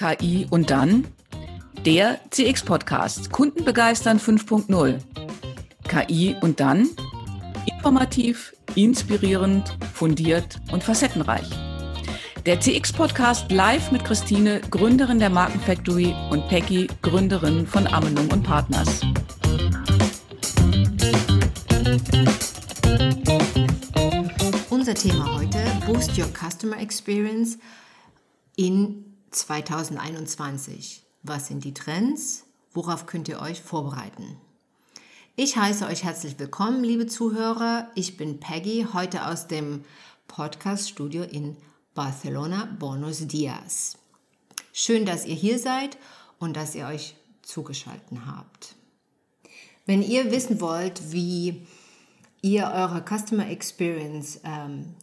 KI und dann der CX-Podcast Kunden begeistern 5.0. KI und dann informativ, inspirierend, fundiert und facettenreich. Der CX-Podcast live mit Christine, Gründerin der Markenfactory und Peggy, Gründerin von Amenum und Partners. Unser Thema heute, Boost Your Customer Experience in 2021. Was sind die Trends? Worauf könnt ihr euch vorbereiten? Ich heiße euch herzlich willkommen, liebe Zuhörer. Ich bin Peggy, heute aus dem Podcast-Studio in Barcelona, Buenos Dias. Schön, dass ihr hier seid und dass ihr euch zugeschaltet habt. Wenn ihr wissen wollt, wie ihr eure Customer Experience ähm,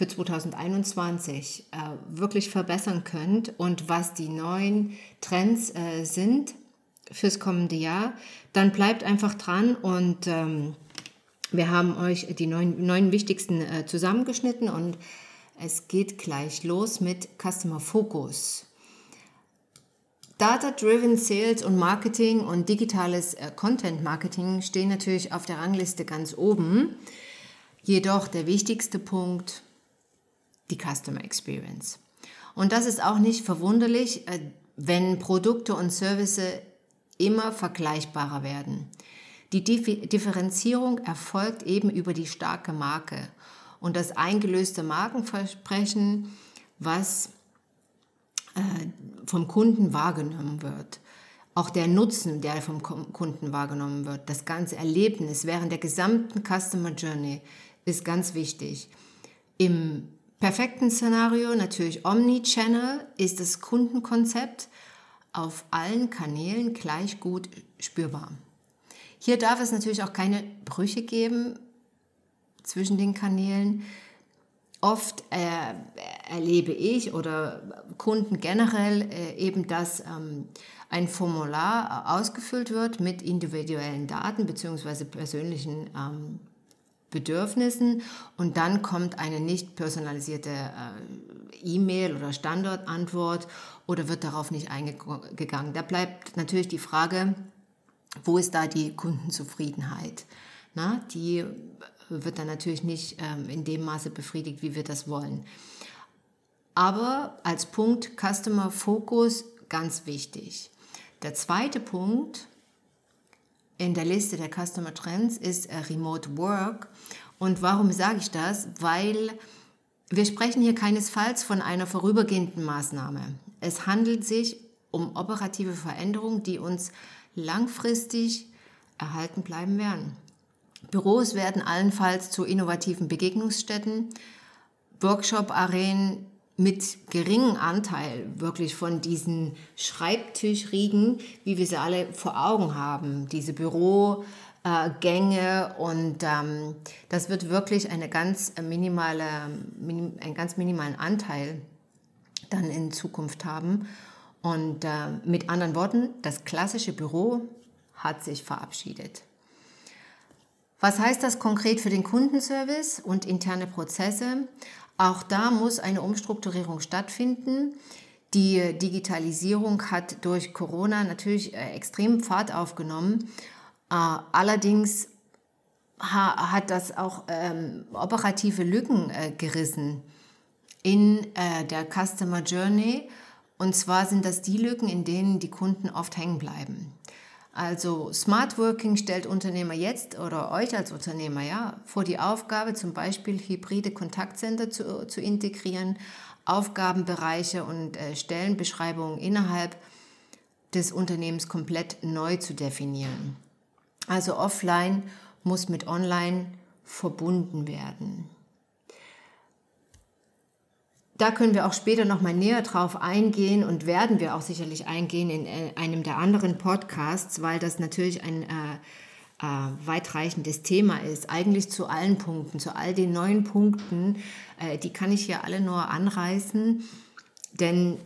für 2021 äh, wirklich verbessern könnt und was die neuen Trends äh, sind fürs kommende Jahr, dann bleibt einfach dran und ähm, wir haben euch die neun, neun wichtigsten äh, zusammengeschnitten und es geht gleich los mit Customer Focus. Data-Driven Sales und Marketing und digitales äh, Content Marketing stehen natürlich auf der Rangliste ganz oben. Jedoch der wichtigste Punkt die Customer Experience. Und das ist auch nicht verwunderlich, äh, wenn Produkte und Services immer vergleichbarer werden. Die Differenzierung erfolgt eben über die starke Marke und das eingelöste Markenversprechen, was äh, vom Kunden wahrgenommen wird. Auch der Nutzen, der vom Kunden wahrgenommen wird, das ganze Erlebnis während der gesamten Customer Journey ist ganz wichtig. Im perfekten Szenario natürlich Omnichannel ist das Kundenkonzept auf allen Kanälen gleich gut spürbar. Hier darf es natürlich auch keine Brüche geben zwischen den Kanälen. Oft äh, erlebe ich oder Kunden generell äh, eben, dass ähm, ein Formular ausgefüllt wird mit individuellen Daten bzw. persönlichen ähm, Bedürfnissen und dann kommt eine nicht personalisierte äh, E-Mail oder Standardantwort oder wird darauf nicht eingegangen. Da bleibt natürlich die Frage, wo ist da die Kundenzufriedenheit? Na, die wird dann natürlich nicht ähm, in dem Maße befriedigt, wie wir das wollen. Aber als Punkt Customer Focus ganz wichtig. Der zweite Punkt in der Liste der Customer Trends ist äh, Remote Work. Und warum sage ich das? Weil wir sprechen hier keinesfalls von einer vorübergehenden Maßnahme. Es handelt sich um operative Veränderungen, die uns langfristig erhalten bleiben werden. Büros werden allenfalls zu innovativen Begegnungsstätten, Workshop-Arenen mit geringem Anteil wirklich von diesen Schreibtischriegen, wie wir sie alle vor Augen haben, diese Bürogänge und ähm, das wird wirklich eine ganz minimale, minim, einen ganz minimalen Anteil dann in Zukunft haben. Und äh, mit anderen Worten, das klassische Büro hat sich verabschiedet. Was heißt das konkret für den Kundenservice und interne Prozesse? Auch da muss eine Umstrukturierung stattfinden. Die Digitalisierung hat durch Corona natürlich äh, extrem Fahrt aufgenommen. Äh, allerdings hat das auch ähm, operative Lücken äh, gerissen in der Customer Journey. Und zwar sind das die Lücken, in denen die Kunden oft hängen bleiben. Also Smart Working stellt Unternehmer jetzt oder euch als Unternehmer ja vor die Aufgabe, zum Beispiel hybride Kontaktcenter zu, zu integrieren, Aufgabenbereiche und äh, Stellenbeschreibungen innerhalb des Unternehmens komplett neu zu definieren. Also offline muss mit online verbunden werden. Da können wir auch später noch mal näher drauf eingehen und werden wir auch sicherlich eingehen in äh, einem der anderen Podcasts, weil das natürlich ein äh, äh, weitreichendes Thema ist. Eigentlich zu allen Punkten, zu all den neuen Punkten, äh, die kann ich hier alle nur anreißen, denn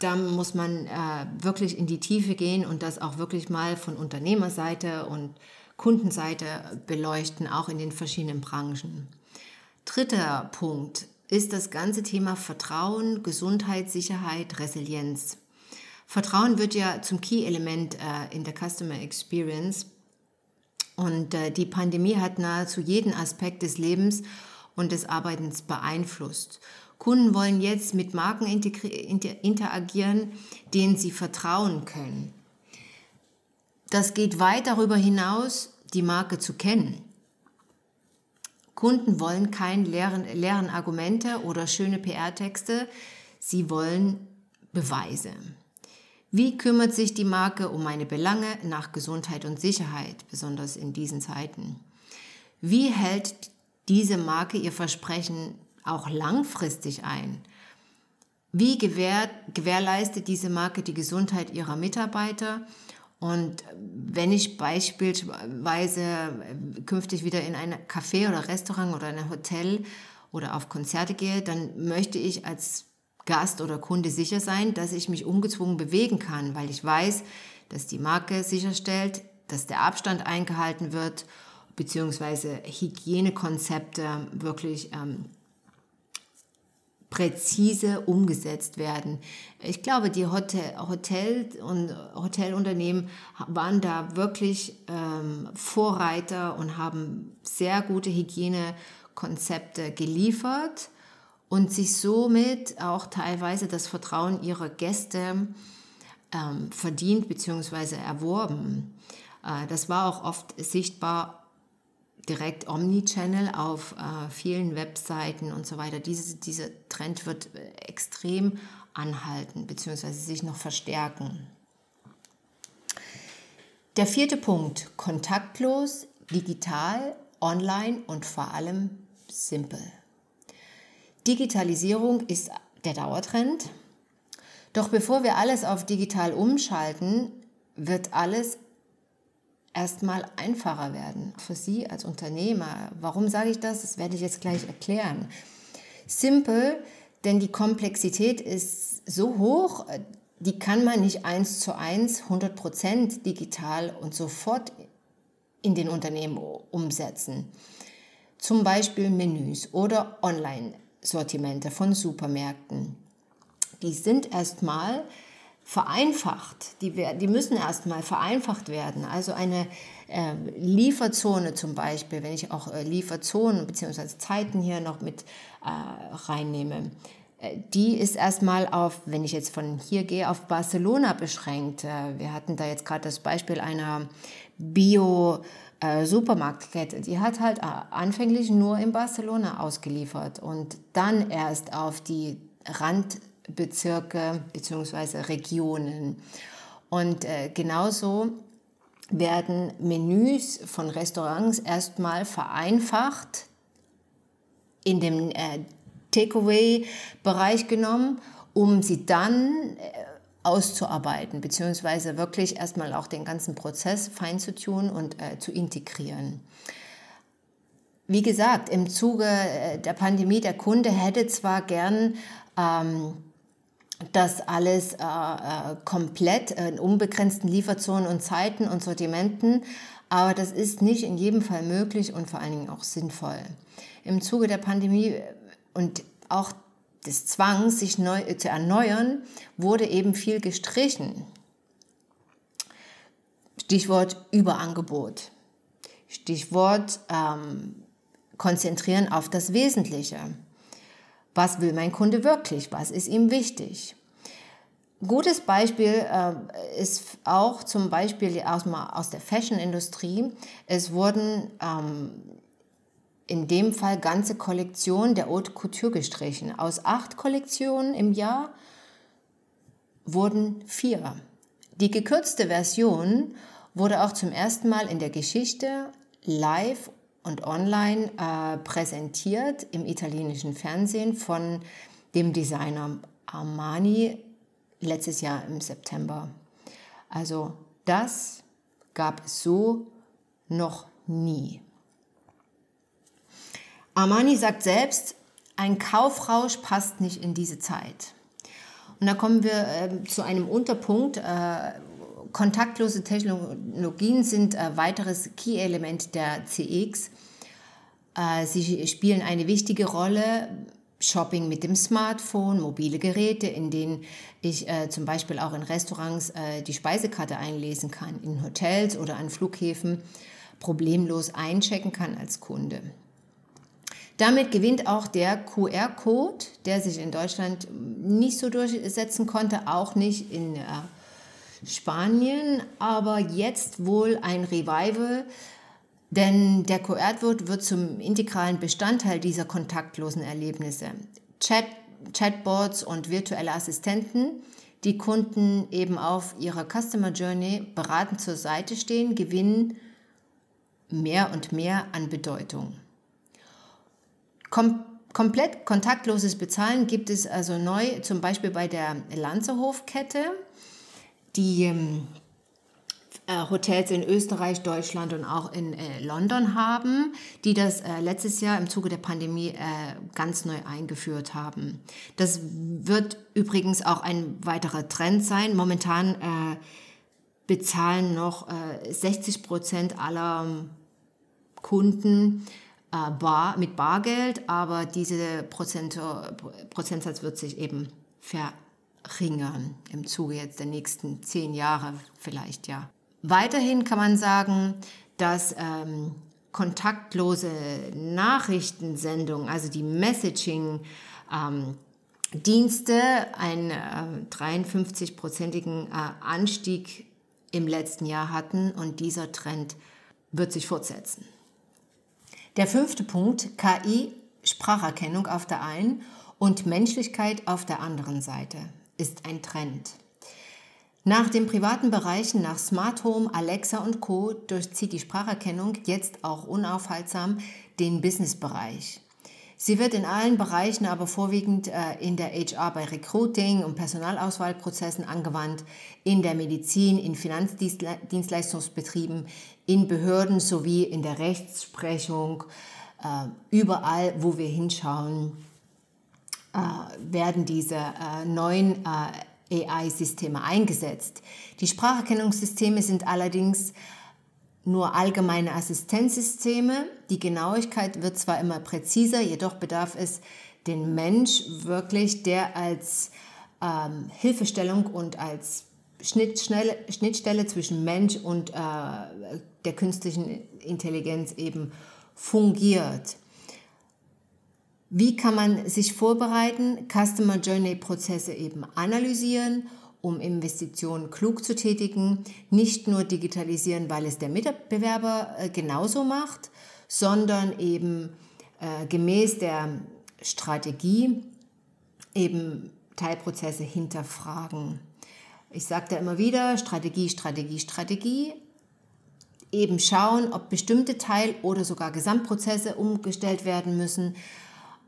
da muss man äh, wirklich in die Tiefe gehen und das auch wirklich mal von Unternehmerseite und Kundenseite beleuchten, auch in den verschiedenen Branchen. Dritter Punkt ist das ganze Thema Vertrauen, Gesundheit, Sicherheit, Resilienz. Vertrauen wird ja zum Key-Element äh, in der Customer Experience. Und äh, die Pandemie hat nahezu jeden Aspekt des Lebens und des Arbeitens beeinflusst. Kunden wollen jetzt mit Marken interagieren, denen sie vertrauen können. Das geht weit darüber hinaus, die Marke zu kennen. Kunden wollen keine leeren, leeren Argumente oder schöne PR-Texte, sie wollen Beweise. Wie kümmert sich die Marke um meine Belange nach Gesundheit und Sicherheit, besonders in diesen Zeiten? Wie hält diese Marke ihr Versprechen auch langfristig ein? Wie gewähr, gewährleistet diese Marke die Gesundheit ihrer Mitarbeiter? Und wenn ich beispielsweise künftig wieder in ein Café oder Restaurant oder ein Hotel oder auf Konzerte gehe, dann möchte ich als Gast oder Kunde sicher sein, dass ich mich ungezwungen bewegen kann, weil ich weiß, dass die Marke sicherstellt, dass der Abstand eingehalten wird, beziehungsweise Hygienekonzepte wirklich ähm, präzise umgesetzt werden. Ich glaube, die Hotel, Hotel und Hotelunternehmen waren da wirklich ähm, Vorreiter und haben sehr gute Hygienekonzepte geliefert und sich somit auch teilweise das Vertrauen ihrer Gäste ähm, verdient bzw. erworben. Äh, das war auch oft sichtbar direkt Omnichannel auf äh, vielen Webseiten und so weiter. Diese, dieser Trend wird äh, extrem anhalten bzw. sich noch verstärken. Der vierte Punkt, kontaktlos, digital, online und vor allem simpel. Digitalisierung ist der Dauertrend. Doch bevor wir alles auf digital umschalten, wird alles erstmal einfacher werden für Sie als Unternehmer. Warum sage ich das? Das werde ich jetzt gleich erklären. Simpel, denn die Komplexität ist so hoch, die kann man nicht eins zu eins, 100 Prozent digital und sofort in den Unternehmen umsetzen. Zum Beispiel Menüs oder Online. Sortimente von Supermärkten. Die sind erstmal vereinfacht, die, die müssen erstmal vereinfacht werden. Also eine äh, Lieferzone zum Beispiel, wenn ich auch äh, Lieferzonen bzw. Zeiten hier noch mit äh, reinnehme, äh, die ist erstmal auf, wenn ich jetzt von hier gehe, auf Barcelona beschränkt. Äh, wir hatten da jetzt gerade das Beispiel einer Bio- äh, Supermarktkette, die hat halt anfänglich nur in Barcelona ausgeliefert und dann erst auf die Randbezirke bzw. Regionen. Und äh, genauso werden Menüs von Restaurants erstmal vereinfacht in dem äh, Takeaway-Bereich genommen, um sie dann äh, auszuarbeiten, beziehungsweise wirklich erstmal auch den ganzen Prozess fein zu tun und äh, zu integrieren. Wie gesagt, im Zuge äh, der Pandemie, der Kunde hätte zwar gern ähm, das alles äh, äh, komplett in unbegrenzten Lieferzonen und Zeiten und Sortimenten, aber das ist nicht in jedem Fall möglich und vor allen Dingen auch sinnvoll. Im Zuge der Pandemie und auch des Zwangs, sich neu, äh, zu erneuern, wurde eben viel gestrichen. Stichwort Überangebot. Stichwort ähm, konzentrieren auf das Wesentliche. Was will mein Kunde wirklich? Was ist ihm wichtig? Gutes Beispiel äh, ist auch zum Beispiel aus, aus der Fashion-Industrie. Es wurden ähm, in dem Fall ganze Kollektion der Haute Couture gestrichen. Aus acht Kollektionen im Jahr wurden vier. Die gekürzte Version wurde auch zum ersten Mal in der Geschichte live und online äh, präsentiert im italienischen Fernsehen von dem Designer Armani letztes Jahr im September. Also das gab es so noch nie. Armani sagt selbst, ein Kaufrausch passt nicht in diese Zeit. Und da kommen wir äh, zu einem Unterpunkt. Äh, kontaktlose Technologien sind äh, weiteres Key-Element der CX. Äh, sie spielen eine wichtige Rolle Shopping mit dem Smartphone, mobile Geräte, in denen ich äh, zum Beispiel auch in Restaurants äh, die Speisekarte einlesen kann, in Hotels oder an Flughäfen problemlos einchecken kann als Kunde. Damit gewinnt auch der QR-Code, der sich in Deutschland nicht so durchsetzen konnte, auch nicht in äh, Spanien, aber jetzt wohl ein Revival, denn der QR-Code wird zum integralen Bestandteil dieser kontaktlosen Erlebnisse. Chat, Chatbots und virtuelle Assistenten, die Kunden eben auf ihrer Customer Journey beratend zur Seite stehen, gewinnen mehr und mehr an Bedeutung. Kom komplett kontaktloses Bezahlen gibt es also neu, zum Beispiel bei der Lanzerhof-Kette die ähm, äh, Hotels in Österreich, Deutschland und auch in äh, London haben, die das äh, letztes Jahr im Zuge der Pandemie äh, ganz neu eingeführt haben. Das wird übrigens auch ein weiterer Trend sein. Momentan äh, bezahlen noch 60 äh, Prozent aller Kunden bar, mit Bargeld, aber dieser Prozent, Prozentsatz wird sich eben verändern ringern im Zuge jetzt der nächsten zehn Jahre vielleicht, ja. Weiterhin kann man sagen, dass ähm, kontaktlose Nachrichtensendungen, also die Messaging, ähm, Dienste einen äh, 53-prozentigen äh, Anstieg im letzten Jahr hatten und dieser Trend wird sich fortsetzen. Der fünfte Punkt, KI, Spracherkennung auf der einen und Menschlichkeit auf der anderen Seite ist ein Trend. Nach den privaten Bereichen, nach Smart Home, Alexa und Co. durchzieht die Spracherkennung jetzt auch unaufhaltsam den Businessbereich. Sie wird in allen Bereichen, aber vorwiegend äh, in der HR bei Recruiting und Personalauswahlprozessen angewandt, in der Medizin, in Finanzdienstleistungsbetrieben, in Behörden sowie in der Rechtsprechung, äh, überall, wo wir hinschauen, werden diese äh, neuen äh, AI-Systeme eingesetzt. Die Spracherkennungssysteme sind allerdings nur allgemeine Assistenzsysteme. Die Genauigkeit wird zwar immer präziser, jedoch bedarf es den Mensch wirklich, der als ähm, Hilfestellung und als Schnittstelle zwischen Mensch und äh, der künstlichen Intelligenz eben fungiert. Wie kann man sich vorbereiten, Customer Journey Prozesse eben analysieren, um Investitionen klug zu tätigen, nicht nur digitalisieren, weil es der Mitbewerber äh, genauso macht, sondern eben äh, gemäß der Strategie eben Teilprozesse hinterfragen. Ich sage da immer wieder, Strategie, Strategie, Strategie. Eben schauen, ob bestimmte Teil- oder sogar Gesamtprozesse umgestellt werden müssen,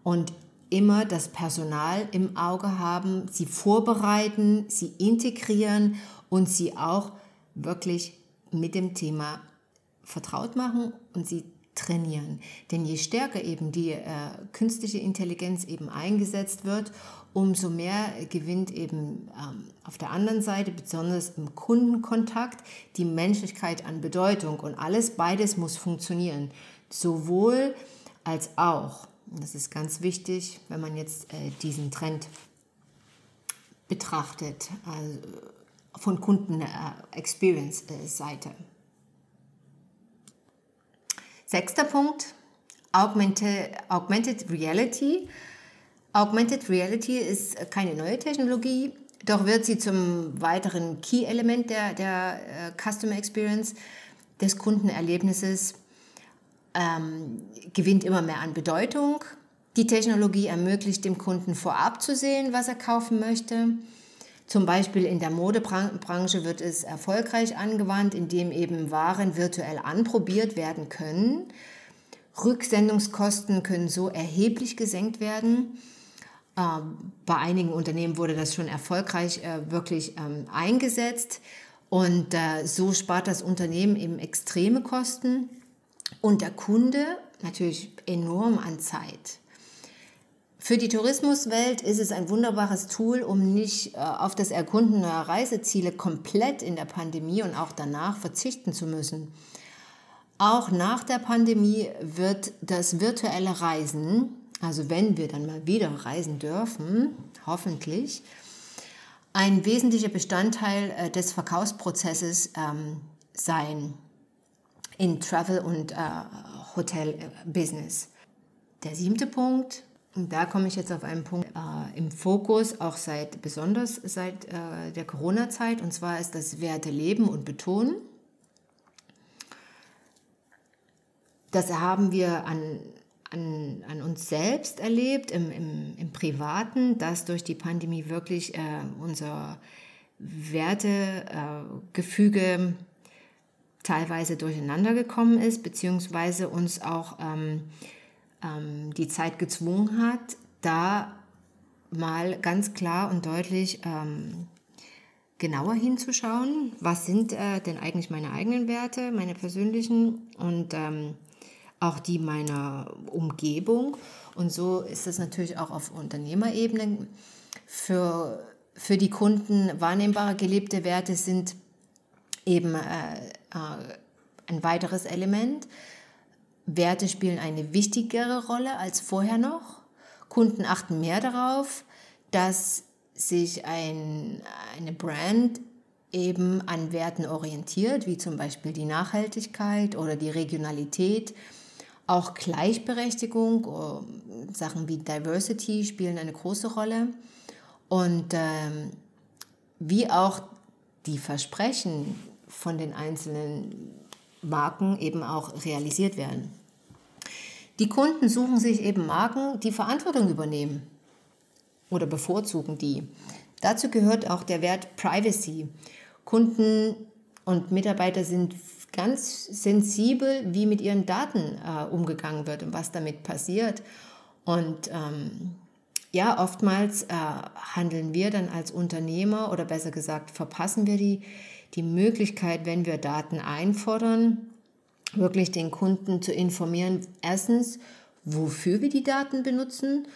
und immer das Personal im Auge haben, sie vorbereiten, sie integrieren und sie auch wirklich mit dem Thema vertraut machen und sie trainieren. Denn je stärker eben die äh, künstliche Intelligenz eben eingesetzt wird, umso mehr gewinnt eben ähm, auf der anderen Seite, besonders im Kundenkontakt, die Menschlichkeit an Bedeutung. Und alles, beides muss funktionieren. Sowohl als auch. Das ist ganz wichtig, wenn man jetzt äh, diesen Trend betrachtet, also von Kunden-Experience-Seite. Äh, Sechster Punkt, Augmented, Augmented Reality. Augmented Reality ist keine neue Technologie, doch wird sie zum weiteren Key-Element der, der äh, Customer Experience, des Kundenerlebnisses ähm, gewinnt immer mehr an Bedeutung. Die Technologie ermöglicht dem Kunden vorab zu sehen, was er kaufen möchte. Zum Beispiel in der Modebranche wird es erfolgreich angewandt, indem eben Waren virtuell anprobiert werden können. Rücksendungskosten können so erheblich gesenkt werden. Ähm, bei einigen Unternehmen wurde das schon erfolgreich äh, wirklich ähm, eingesetzt und äh, so spart das Unternehmen eben extreme Kosten und der Kunde natürlich enorm an Zeit. Für die Tourismuswelt ist es ein wunderbares Tool, um nicht äh, auf das Erkunden neuer Reiseziele komplett in der Pandemie und auch danach verzichten zu müssen. Auch nach der Pandemie wird das virtuelle Reisen also wenn wir dann mal wieder reisen dürfen, hoffentlich, ein wesentlicher Bestandteil äh, des Verkaufsprozesses ähm, sein in Travel und äh, Hotel Business. Der siebte Punkt, und da komme ich jetzt auf einen Punkt äh, im Fokus, auch seit besonders seit äh, der Corona-Zeit, und zwar ist das Werte leben und betonen. Das haben wir an, an, an uns selbst erlebt, im, im, im Privaten, dass durch die Pandemie wirklich äh, unser Wertegefüge äh, teilweise durcheinander gekommen ist, beziehungsweise uns auch ähm, ähm, die Zeit gezwungen hat, da mal ganz klar und deutlich ähm, genauer hinzuschauen, was sind äh, denn eigentlich meine eigenen Werte, meine persönlichen und ähm, auch die meiner Umgebung. Und so ist es natürlich auch auf Unternehmerebene. Für, für die Kunden wahrnehmbare gelebte Werte sind eben äh, äh, ein weiteres Element. Werte spielen eine wichtigere Rolle als vorher noch. Kunden achten mehr darauf, dass sich ein, eine Brand eben an Werten orientiert, wie zum Beispiel die Nachhaltigkeit oder die Regionalität. Auch Gleichberechtigung, äh, Sachen wie Diversity spielen eine große Rolle. Und ähm, wie auch die Versprechen von den einzelnen Marken eben auch realisiert werden. Die Kunden suchen sich eben Marken, die Verantwortung übernehmen oder bevorzugen die. Dazu gehört auch der Wert Privacy. Kunden und Mitarbeiter sind ganz sensibel, wie mit ihren Daten äh, umgegangen wird und was damit passiert. Und ähm, ja, oftmals äh, handeln wir dann als Unternehmer oder besser gesagt verpassen wir die, die Möglichkeit, wenn wir Daten einfordern, wirklich den Kunden zu informieren, erstens, wofür wir die Daten benutzen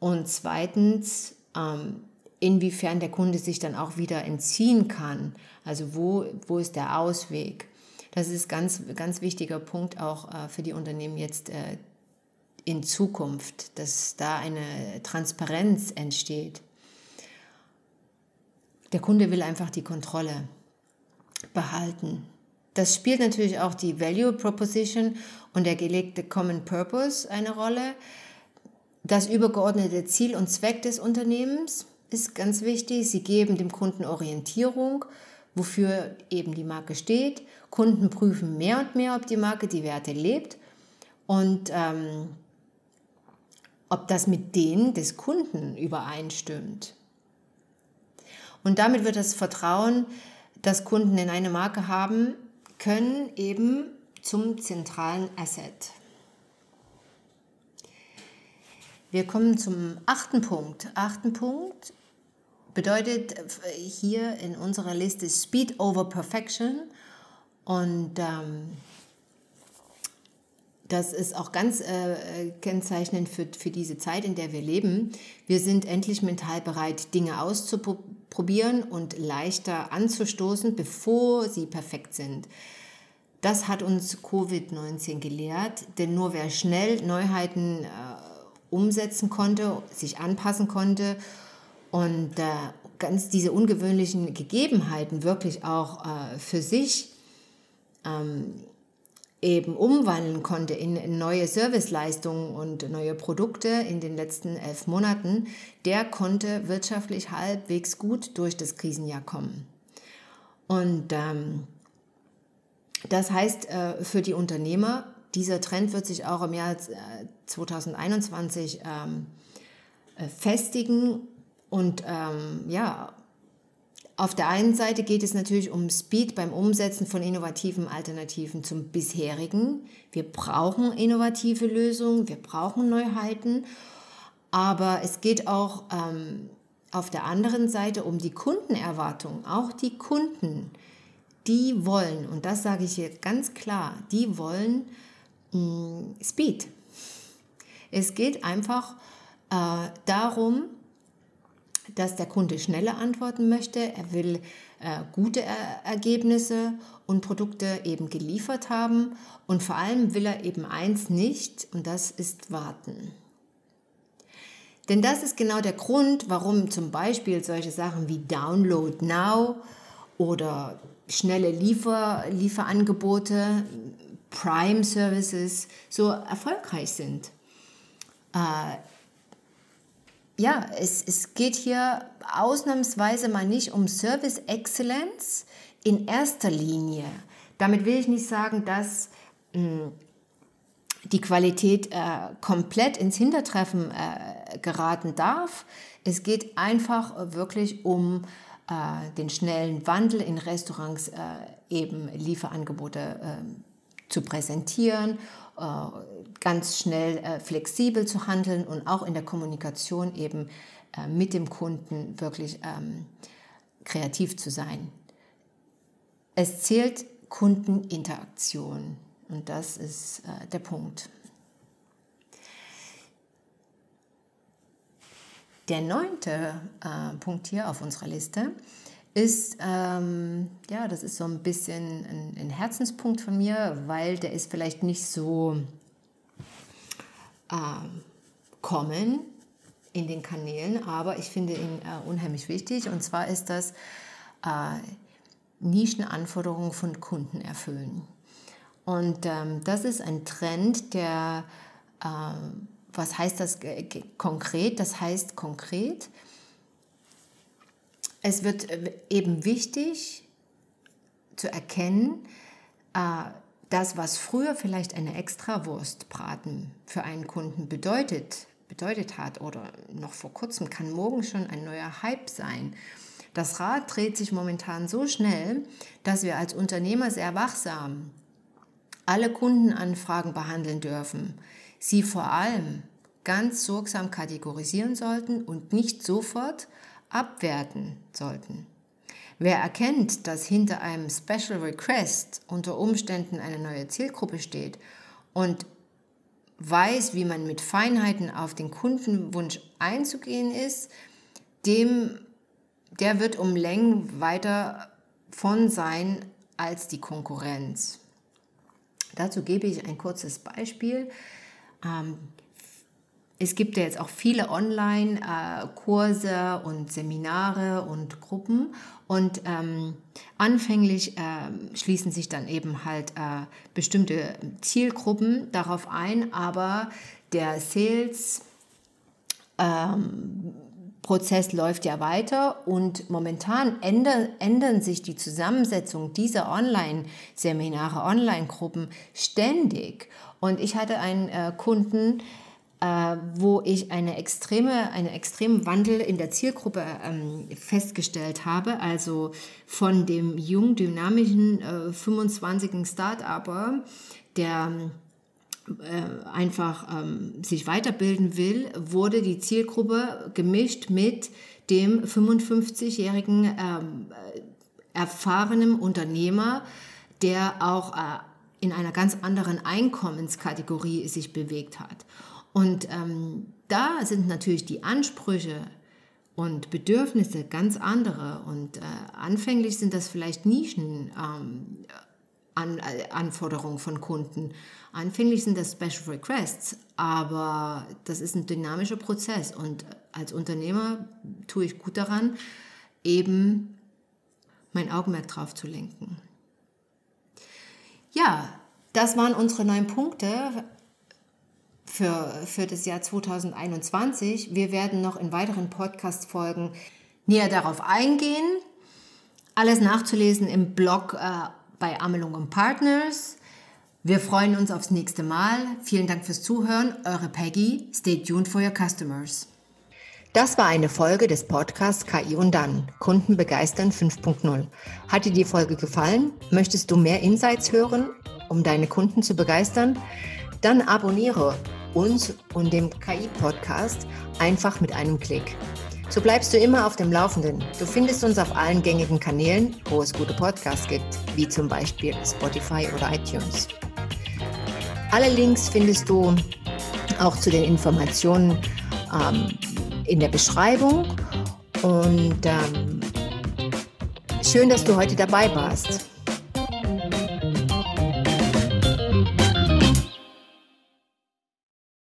und zweitens, ähm, inwiefern der Kunde sich dann auch wieder entziehen kann. Also wo, wo ist der Ausweg? Das ist ganz ganz wichtiger Punkt auch äh, für die Unternehmen jetzt äh, in Zukunft, dass da eine Transparenz entsteht. Der Kunde will einfach die Kontrolle behalten. Das spielt natürlich auch die Value Proposition und der gelegte Common Purpose eine Rolle. Das übergeordnete Ziel und Zweck des Unternehmens ist ganz wichtig. Sie geben dem Kunden Orientierung, wofür eben die Marke steht. Kunden prüfen mehr und mehr, ob die Marke die Werte lebt und ähm, ob das mit denen des Kunden übereinstimmt. Und damit wird das Vertrauen, das Kunden in eine Marke haben, können eben zum zentralen Asset. Wir kommen zum achten Punkt. Achten Punkt bedeutet hier in unserer Liste Speed over Perfection und ähm, das ist auch ganz äh, kennzeichnend für, für diese Zeit, in der wir leben. Wir sind endlich mental bereit, Dinge auszuprobieren und leichter anzustoßen, bevor sie perfekt sind. Das hat uns Covid-19 gelehrt, denn nur wer schnell Neuheiten äh, umsetzen konnte, sich anpassen konnte und äh, ganz diese ungewöhnlichen Gegebenheiten wirklich auch äh, für sich ähm, eben umwandeln konnte in neue Serviceleistungen und neue Produkte in den letzten elf Monaten, der konnte wirtschaftlich halbwegs gut durch das Krisenjahr kommen. Und ähm, das heißt äh, für die Unternehmer, dieser Trend wird sich auch im Jahr 2021 äh, ähm, äh, festigen und ähm, ja, auf der einen Seite geht es natürlich um Speed beim Umsetzen von innovativen Alternativen zum bisherigen. Wir brauchen innovative Lösungen, wir brauchen Neuheiten, aber es geht auch ähm, auf der anderen Seite um die Kundenerwartung. Auch die Kunden, die wollen, und das sage ich hier ganz klar, die wollen mh, mm, Speed. Es geht einfach äh, darum, dass der Kunde schneller antworten möchte. Er will äh, gute er Ergebnisse und Produkte eben geliefert haben. Und vor allem will er eben eins nicht, und das ist warten. Denn das ist genau der Grund, warum zum Beispiel solche Sachen wie Download Now oder schnelle Liefer Lieferangebote, Prime Services so erfolgreich sind. Äh, ja, es, es geht hier ausnahmsweise mal nicht um Service Excellence in erster Linie. Damit will ich nicht sagen, dass mh, hm, die Qualität äh, komplett ins Hintertreffen äh, geraten darf. Es geht einfach wirklich um äh, den schnellen Wandel in Restaurants, äh, eben Lieferangebote ähm, zu präsentieren, ganz schnell äh, flexibel zu handeln und auch in der Kommunikation eben mit dem Kunden wirklich ähm, kreativ zu sein. Es zählt Kundeninteraktion. Und das ist äh, der Punkt. Der neunte äh, Punkt hier auf unserer Liste ist, ähm, ja, das ist so ein bisschen ein, ein, Herzenspunkt von mir, weil der ist vielleicht nicht so äh, kommen in den Kanälen, aber ich finde ihn äh, unheimlich wichtig. Und zwar ist das äh, Nischenanforderungen von Kunden erfüllen. Und ähm, das ist ein Trend, der, äh, was heißt das konkret? Das heißt konkret, es wird äh, eben wichtig zu erkennen, äh, das, was früher vielleicht eine Extrawurstbraten für einen Kunden bedeutet, bedeutet hat oder noch vor kurzem, kann morgen schon ein neuer Hype sein. Das Rad dreht sich momentan so schnell, dass wir als Unternehmer sehr wachsam alle Kundenanfragen behandeln dürfen, sie vor allem ganz sorgsam kategorisieren sollten und nicht sofort abwerten sollten. Wer erkennt, dass hinter einem Special Request unter Umständen eine neue Zielgruppe steht und weiß, wie man mit Feinheiten auf den Kundenwunsch einzugehen ist, dem, der wird um Längen weiter von sein als die Konkurrenz. Dazu gebe ich ein kurzes Beispiel. Ähm, es gibt ja jetzt auch viele Online-Kurse und Seminare und Gruppen. Und ähm, anfänglich äh, schließen sich dann eben halt äh, bestimmte Zielgruppen darauf ein, aber der Sales ähm, Prozess läuft ja weiter. Und momentan ändern, ändern sich die Zusammensetzung dieser Online-Seminare, Online-Gruppen ständig. Und ich hatte einen äh, Kunden, äh, wo ich eine extreme, einen extremen Wandel in der Zielgruppe ähm, festgestellt habe. Also von dem jung, dynamischen, äh, 25. Start-Upper, der äh, einfach ähm, sich weiterbilden will, wurde die Zielgruppe gemischt mit dem 55-jährigen ähm, äh, erfahrenen Unternehmer, der auch äh, in einer ganz anderen Einkommenskategorie sich bewegt hat. Und ähm, da sind natürlich die Ansprüche und Bedürfnisse ganz andere. Und äh, anfänglich sind das vielleicht Nischen. Ähm, an, äh, Anforderungen von Kunden. Anfänglich sind das Special Requests, aber das ist ein dynamischer Prozess und als Unternehmer tue ich gut daran, eben mein Augenmerk drauf zu lenken. Ja, das waren unsere neun Punkte für, für das Jahr 2021. Wir werden noch in weiteren Podcast-Folgen näher darauf eingehen. Alles nachzulesen im Blog äh, bei Amelung Partners. Wir freuen uns aufs nächste Mal. Vielen Dank fürs Zuhören. Eure Peggy. Stay tuned for your customers. Das war eine Folge des Podcasts KI und dann. Kunden begeistern 5.0. Hat dir die Folge gefallen? Möchtest du mehr Insights hören, um deine Kunden zu begeistern? Dann abonniere uns und dem KI-Podcast einfach mit einem Klick. So bleibst du immer auf dem Laufenden. Du findest uns auf allen gängigen Kanälen, wo es gute Podcasts gibt, wie zum Beispiel Spotify oder iTunes. Alle Links findest du auch zu den Informationen ähm, in der Beschreibung. Und ähm, schön, dass du heute dabei warst.